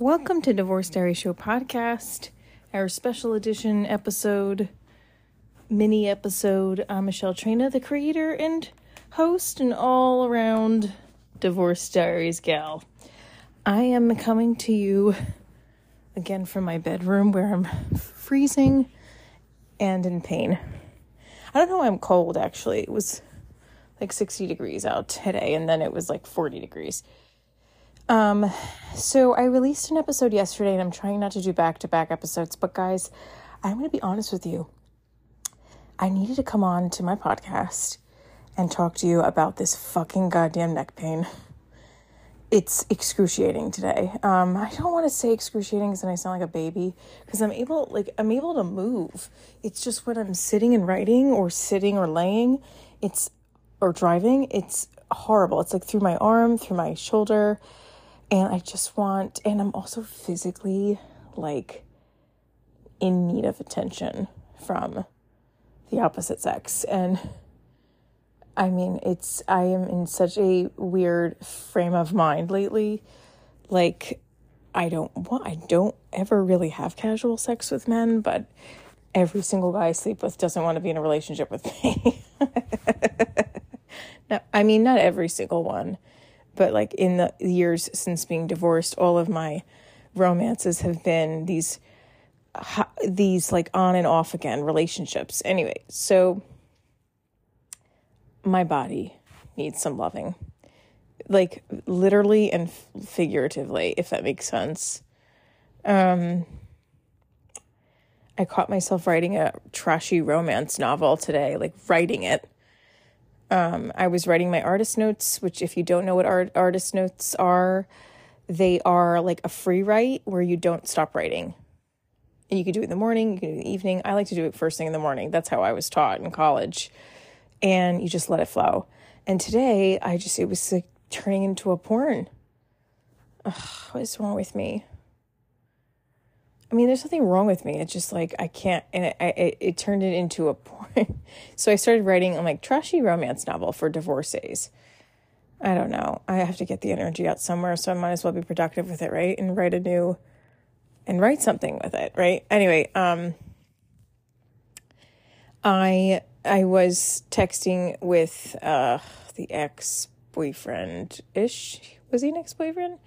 Welcome to Divorce Diary Show podcast, our special edition episode, mini episode. I'm Michelle Trina, the creator and host, and all around Divorce Diaries gal. I am coming to you again from my bedroom where I'm freezing and in pain. I don't know why I'm cold actually. It was like 60 degrees out today, and then it was like 40 degrees. Um, so I released an episode yesterday, and I'm trying not to do back to back episodes, but guys, I'm going to be honest with you. I needed to come on to my podcast and talk to you about this fucking goddamn neck pain. It's excruciating today. Um, I don't want to say excruciating because then I sound like a baby because I'm able, like, I'm able to move. It's just when I'm sitting and writing or sitting or laying, it's or driving, it's horrible. It's like through my arm, through my shoulder and I just want, and I'm also physically like in need of attention from the opposite sex. And I mean, it's, I am in such a weird frame of mind lately. Like, I don't want, I don't ever really have casual sex with men, but every single guy I sleep with doesn't want to be in a relationship with me. no, I mean, not every single one but like in the years since being divorced, all of my romances have been these these like on and off again relationships. Anyway, so my body needs some loving. Like literally and figuratively, if that makes sense. Um I caught myself writing a trashy romance novel today, like writing it um, I was writing my artist notes, which, if you don't know what art, artist notes are, they are like a free write where you don't stop writing. And you can do it in the morning, you can do it in the evening. I like to do it first thing in the morning. That's how I was taught in college. And you just let it flow. And today, I just, it was like turning into a porn. Ugh, what is wrong with me? I mean, there's nothing wrong with me. It's just like I can't, and it, it, it turned it into a porn. so I started writing a like trashy romance novel for divorcees. I don't know. I have to get the energy out somewhere, so I might as well be productive with it, right? And write a new, and write something with it, right? Anyway, um, I I was texting with uh the ex boyfriend ish. Was he an ex boyfriend?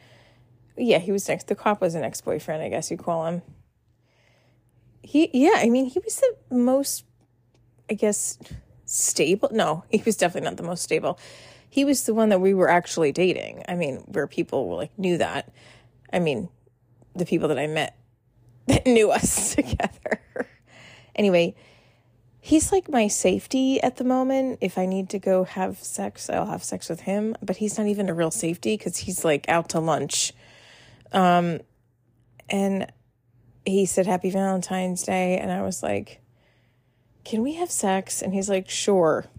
Yeah, he was next. The cop was an ex boyfriend, I guess you call him. He, yeah, I mean, he was the most, I guess, stable. No, he was definitely not the most stable. He was the one that we were actually dating. I mean, where people were like knew that. I mean, the people that I met that knew us together. anyway, he's like my safety at the moment. If I need to go have sex, I'll have sex with him. But he's not even a real safety because he's like out to lunch um, and he said, Happy Valentine's Day. And I was like, Can we have sex? And he's like, Sure.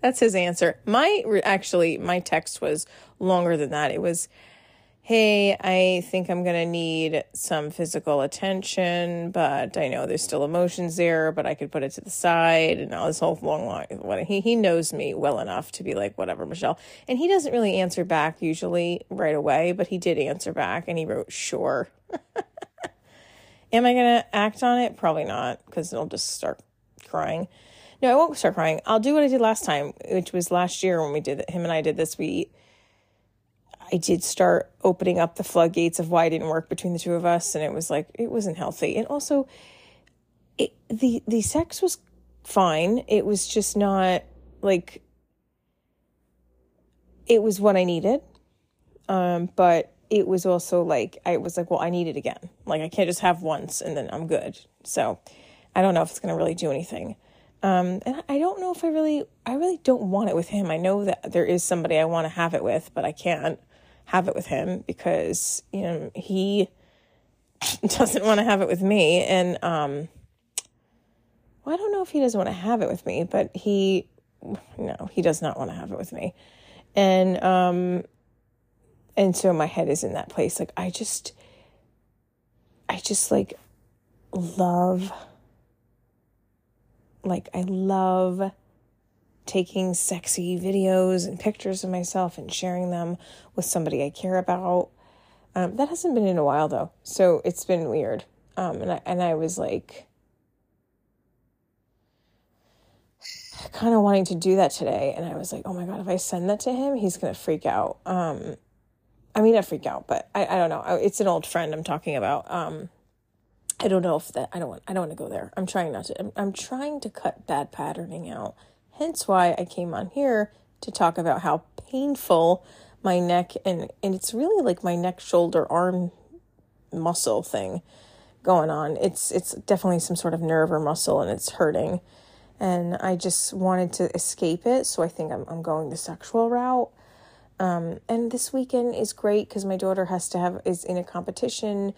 That's his answer. My actually, my text was longer than that. It was, hey, I think I'm going to need some physical attention, but I know there's still emotions there, but I could put it to the side and all this whole long line. He, he knows me well enough to be like, whatever, Michelle. And he doesn't really answer back usually right away, but he did answer back and he wrote, sure. Am I going to act on it? Probably not because it'll just start crying. No, I won't start crying. I'll do what I did last time, which was last year when we did. Him and I did this. We I did start opening up the floodgates of why it didn't work between the two of us, and it was like it wasn't healthy. And also, it, the the sex was fine. It was just not like it was what I needed. Um, but it was also like I was like, well, I need it again. Like I can't just have once and then I'm good. So I don't know if it's gonna really do anything. Um, and I don't know if I really, I really don't want it with him. I know that there is somebody I want to have it with, but I can't have it with him because you know he doesn't want to have it with me and um well, I don't know if he doesn't want to have it with me, but he no, he does not want to have it with me. And um and so my head is in that place like I just I just like love like I love taking sexy videos and pictures of myself and sharing them with somebody I care about. Um, that hasn't been in a while though, so it's been weird. Um, and I and I was like, kind of wanting to do that today, and I was like, oh my god, if I send that to him, he's gonna freak out. Um, I mean, not freak out, but I, I don't know. It's an old friend I'm talking about. Um, I don't know if that I don't want I don't want to go there. I'm trying not to. I'm, I'm trying to cut bad patterning out. Hence why I came on here to talk about how painful my neck and and it's really like my neck, shoulder, arm muscle thing going on. It's it's definitely some sort of nerve or muscle and it's hurting. And I just wanted to escape it, so I think I'm I'm going the sexual route. Um, and this weekend is great because my daughter has to have is in a competition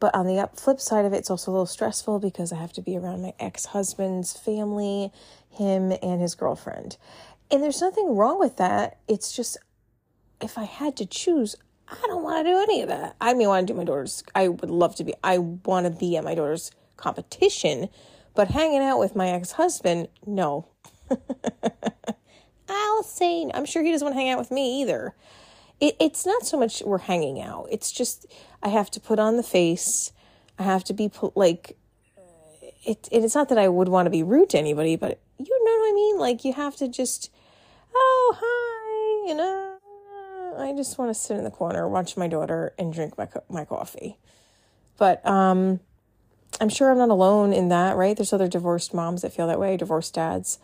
but on the up flip side of it, it's also a little stressful because I have to be around my ex husband's family, him and his girlfriend. And there's nothing wrong with that. It's just if I had to choose, I don't want to do any of that. I may want to do my daughter's, I would love to be, I want to be at my daughter's competition, but hanging out with my ex husband, no. I'll say, I'm sure he doesn't want to hang out with me either it, it's not so much we're hanging out. It's just I have to put on the face. I have to be like it. It's not that I would want to be rude to anybody, but you know what I mean. Like you have to just oh hi, you know. I just want to sit in the corner, watch my daughter, and drink my my coffee. But um, I'm sure I'm not alone in that, right? There's other divorced moms that feel that way, divorced dads.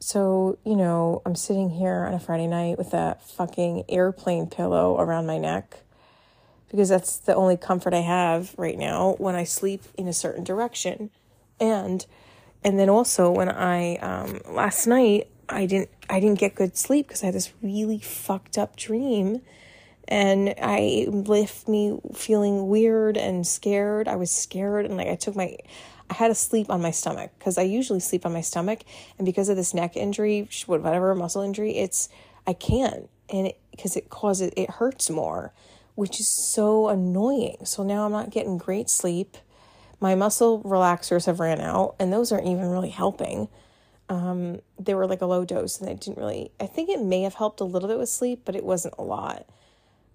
So, you know, I'm sitting here on a Friday night with that fucking airplane pillow around my neck because that's the only comfort I have right now when I sleep in a certain direction. And and then also when I um last night I didn't I didn't get good sleep because I had this really fucked up dream and I left me feeling weird and scared. I was scared and like I took my I had to sleep on my stomach because I usually sleep on my stomach, and because of this neck injury, whatever muscle injury, it's I can't, and because it, it causes it hurts more, which is so annoying. So now I'm not getting great sleep. My muscle relaxers have ran out, and those aren't even really helping. Um, they were like a low dose, and it didn't really. I think it may have helped a little bit with sleep, but it wasn't a lot.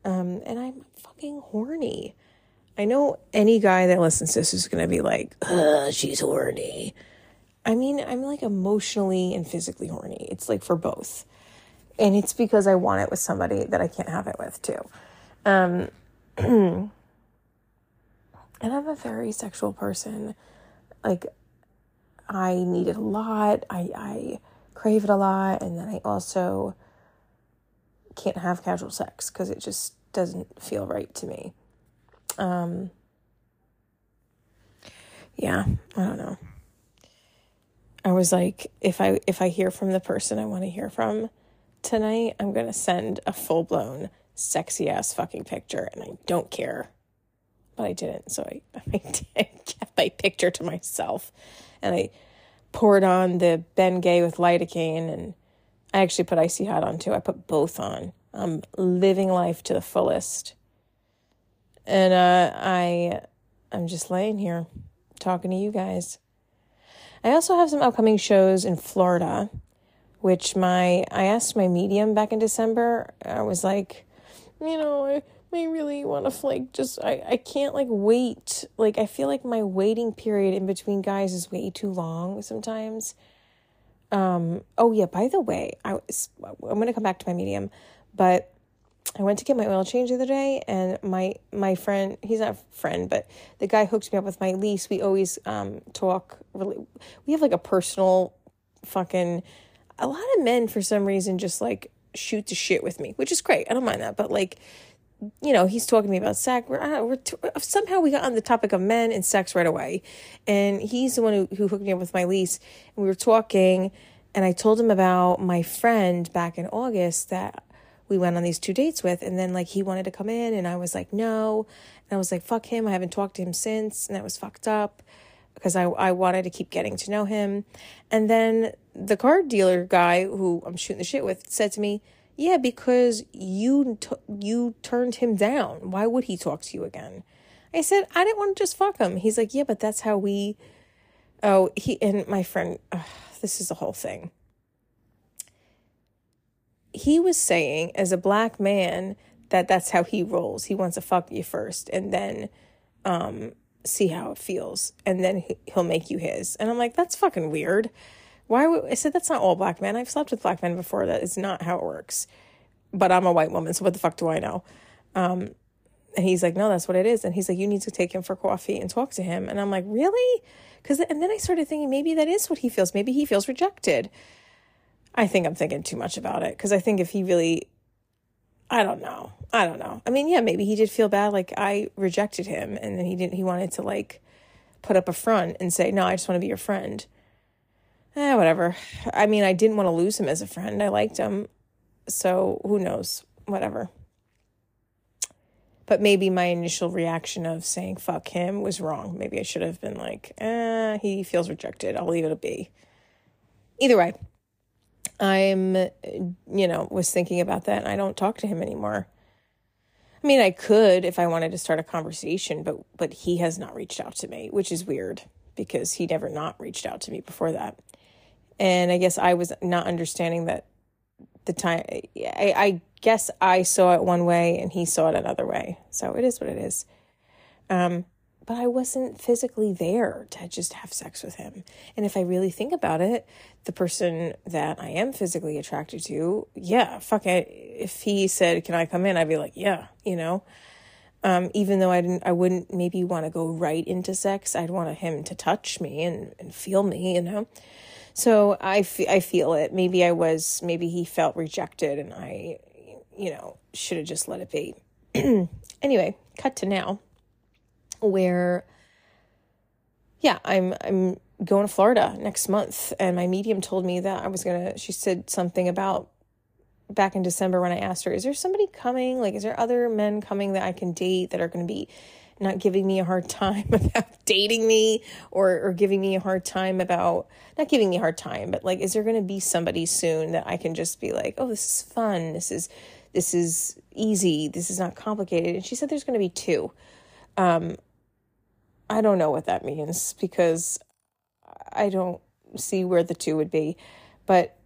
Um, and I'm fucking horny. I know any guy that listens to this is going to be like, she's horny. I mean, I'm like emotionally and physically horny. It's like for both. And it's because I want it with somebody that I can't have it with too. Um, and I'm a very sexual person. Like, I need it a lot. I, I crave it a lot. And then I also can't have casual sex because it just doesn't feel right to me. Um, yeah, I don't know. I was like, if I if I hear from the person I want to hear from tonight, I'm gonna send a full blown sexy ass fucking picture, and I don't care. But I didn't, so I I, kept my picture to myself, and I poured on the Bengay with lidocaine, and I actually put icy hot on too. I put both on. I'm living life to the fullest. And uh, I I'm just laying here talking to you guys. I also have some upcoming shows in Florida, which my I asked my medium back in December. I was like, you know, I, I really want to like just I, I can't like wait. Like I feel like my waiting period in between guys is way too long sometimes. Um oh yeah, by the way, I was, I'm to come back to my medium, but I went to get my oil change the other day, and my my friend, he's not a friend, but the guy hooked me up with my lease. We always um talk really. We have like a personal, fucking. A lot of men for some reason just like shoot the shit with me, which is great. I don't mind that, but like, you know, he's talking to me about sex. We're, know, we're t- somehow we got on the topic of men and sex right away, and he's the one who who hooked me up with my lease, and we were talking, and I told him about my friend back in August that we went on these two dates with and then like he wanted to come in and I was like no. And I was like fuck him. I haven't talked to him since. And that was fucked up because I I wanted to keep getting to know him. And then the car dealer guy who I'm shooting the shit with said to me yeah because you t- you turned him down. Why would he talk to you again? I said I didn't want to just fuck him. He's like yeah but that's how we oh he and my friend ugh, this is the whole thing he was saying as a black man that that's how he rolls. He wants to fuck you first and then um, see how it feels, and then he'll make you his. And I'm like, that's fucking weird. Why would I said that's not all black men? I've slept with black men before. That is not how it works. But I'm a white woman, so what the fuck do I know? Um, and he's like, no, that's what it is. And he's like, you need to take him for coffee and talk to him. And I'm like, really? Because and then I started thinking maybe that is what he feels. Maybe he feels rejected. I think I'm thinking too much about it because I think if he really, I don't know, I don't know. I mean, yeah, maybe he did feel bad, like I rejected him, and then he didn't. He wanted to like put up a front and say, no, I just want to be your friend. Eh, whatever. I mean, I didn't want to lose him as a friend. I liked him, so who knows? Whatever. But maybe my initial reaction of saying fuck him was wrong. Maybe I should have been like, eh, he feels rejected. I'll leave it at be. Either way, I'm, you know, was thinking about that and I don't talk to him anymore. I mean, I could if I wanted to start a conversation, but but he has not reached out to me, which is weird because he never not reached out to me before that. And I guess I was not understanding that the time I, I guess I saw it one way and he saw it another way. So it is what it is. Um, but I wasn't physically there to just have sex with him. And if I really think about it, the person that I am physically attracted to, yeah, fuck it. If he said, "Can I come in?" I'd be like, "Yeah," you know. Um, even though I didn't, I wouldn't maybe want to go right into sex. I'd want him to touch me and, and feel me, you know. So I, f- I feel it. Maybe I was, maybe he felt rejected and I, you know, should have just let it be. anyway, cut to now where yeah, I'm I'm going to Florida next month and my medium told me that I was going to she said something about back in December when I asked her, is there somebody coming? Like is there other men coming that I can date that are going to be not giving me a hard time about dating me or or giving me a hard time about not giving me a hard time, but like is there going to be somebody soon that I can just be like, "Oh, this is fun. This is this is easy. This is not complicated." And she said there's going to be two. Um I don't know what that means because I don't see where the two would be. But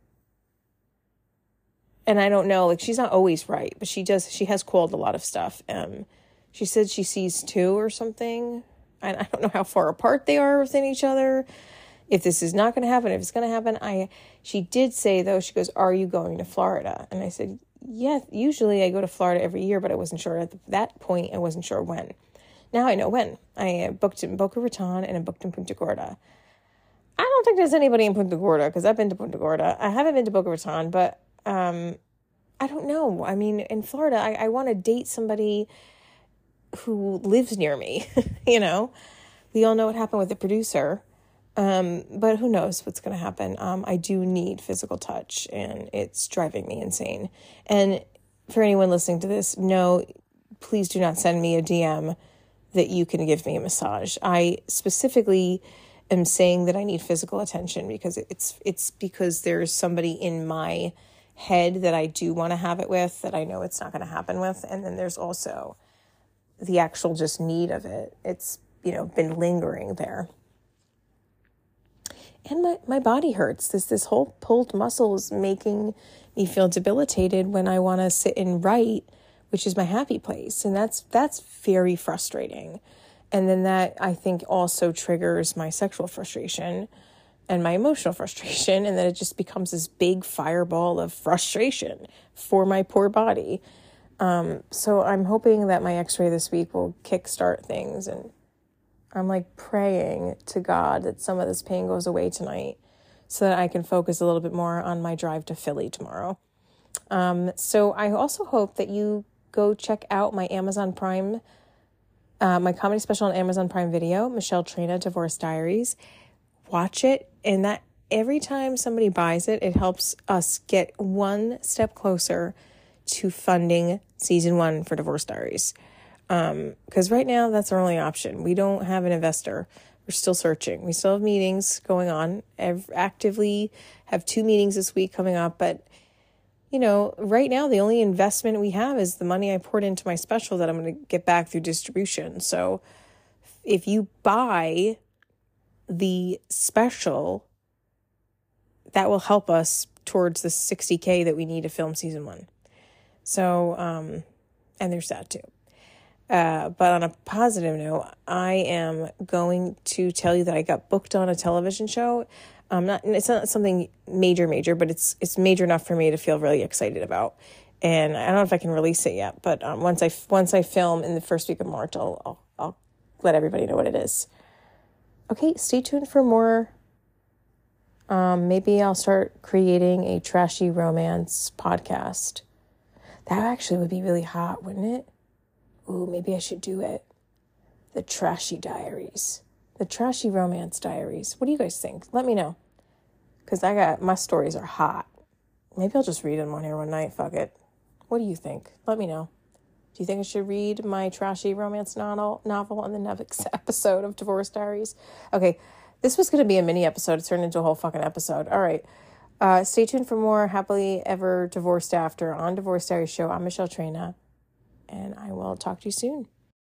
and I don't know, like she's not always right, but she does she has called a lot of stuff. Um she said she sees two or something. I, I don't know how far apart they are within each other. If this is not going to happen, if it's going to happen, I she did say though she goes, "Are you going to Florida?" And I said, "Yeah, usually I go to Florida every year, but I wasn't sure at that point. I wasn't sure when." Now I know when. I booked in Boca Raton and I booked in Punta Gorda. I don't think there's anybody in Punta Gorda because I've been to Punta Gorda. I haven't been to Boca Raton, but um, I don't know. I mean, in Florida, I, I want to date somebody who lives near me. you know, we all know what happened with the producer. Um, but who knows what's going to happen? Um, I do need physical touch, and it's driving me insane. And for anyone listening to this, no, please do not send me a DM that you can give me a massage. I specifically am saying that I need physical attention because it's it's because there's somebody in my head that I do want to have it with that I know it's not going to happen with and then there's also the actual just need of it. It's, you know, been lingering there. And my, my body hurts. This this whole pulled muscle is making me feel debilitated when I want to sit and write which is my happy place. And that's that's very frustrating. And then that I think also triggers my sexual frustration and my emotional frustration and then it just becomes this big fireball of frustration for my poor body. Um, so I'm hoping that my x-ray this week will kickstart things and I'm like praying to God that some of this pain goes away tonight so that I can focus a little bit more on my drive to Philly tomorrow. Um, so I also hope that you go check out my Amazon Prime, uh, my comedy special on Amazon Prime Video, Michelle Trina Divorce Diaries. Watch it, and that every time somebody buys it, it helps us get one step closer to funding season one for Divorce Diaries. Because um, right now, that's our only option. We don't have an investor. We're still searching. We still have meetings going on. I've actively have two meetings this week coming up, but you know, right now the only investment we have is the money I poured into my special that I'm going to get back through distribution. So if you buy the special, that will help us towards the 60K that we need to film season one. So, um, and there's that too. Uh, but on a positive note, I am going to tell you that I got booked on a television show. Um, not it's not something major, major, but it's it's major enough for me to feel really excited about. And I don't know if I can release it yet, but um, once I once I film in the first week of March, I'll, I'll I'll let everybody know what it is. Okay, stay tuned for more. Um, maybe I'll start creating a trashy romance podcast. That actually would be really hot, wouldn't it? Ooh, maybe I should do it. The Trashy Diaries. The Trashy Romance Diaries. What do you guys think? Let me know. Because I got my stories are hot. Maybe I'll just read them on here one night. Fuck it. What do you think? Let me know. Do you think I should read my trashy romance novel novel on the next episode of Divorce Diaries? Okay, this was going to be a mini episode. It turned into a whole fucking episode. All right. Uh, stay tuned for more happily ever divorced after on Divorce Diaries show. I'm Michelle Trina and I will talk to you soon.